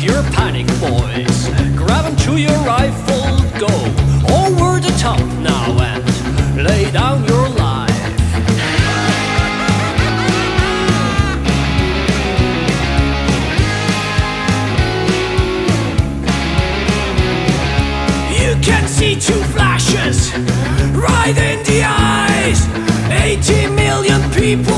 Your panic, boys. Grab onto your rifle, go over the top now and lay down your life. You can see two flashes right in the eyes. 80 million people.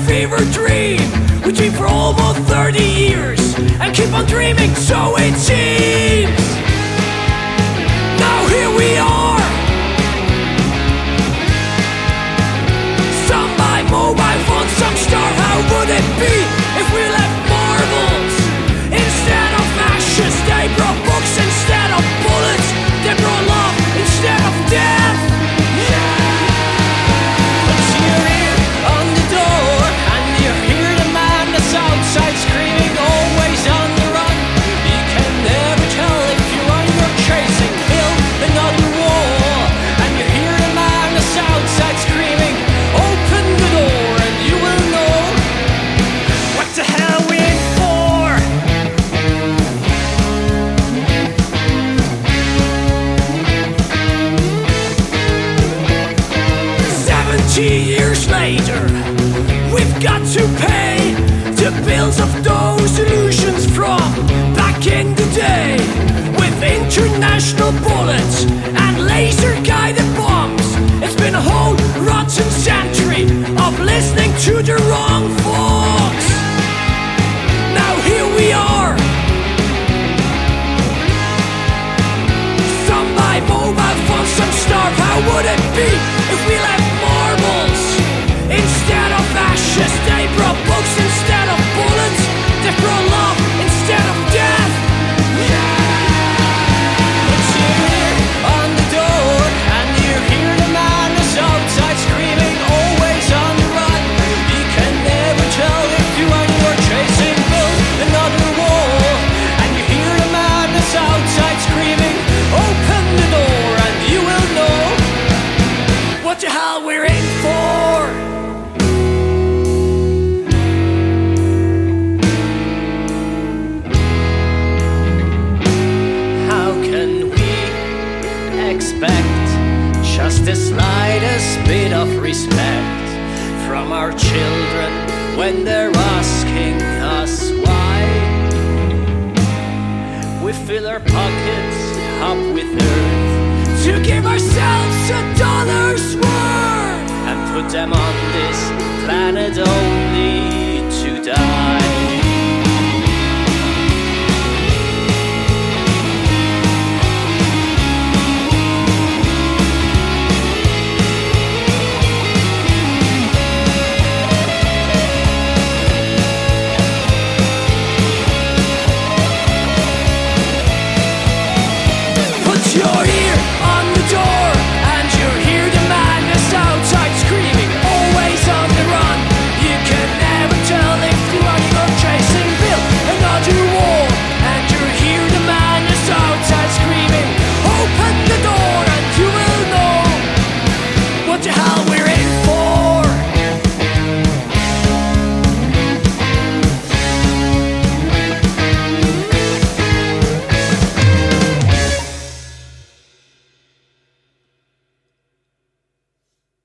fever dream. We dream for almost 30 years and keep on dreaming, so it seems. got to pay the bills of those illusions from back in the day with international bullets and laser guided bullets. you how we're in for. How can we expect just the slightest bit of respect from our children when they're asking us why? We fill our pockets up with earth to give ourselves a dollar's worth and put them on this planet.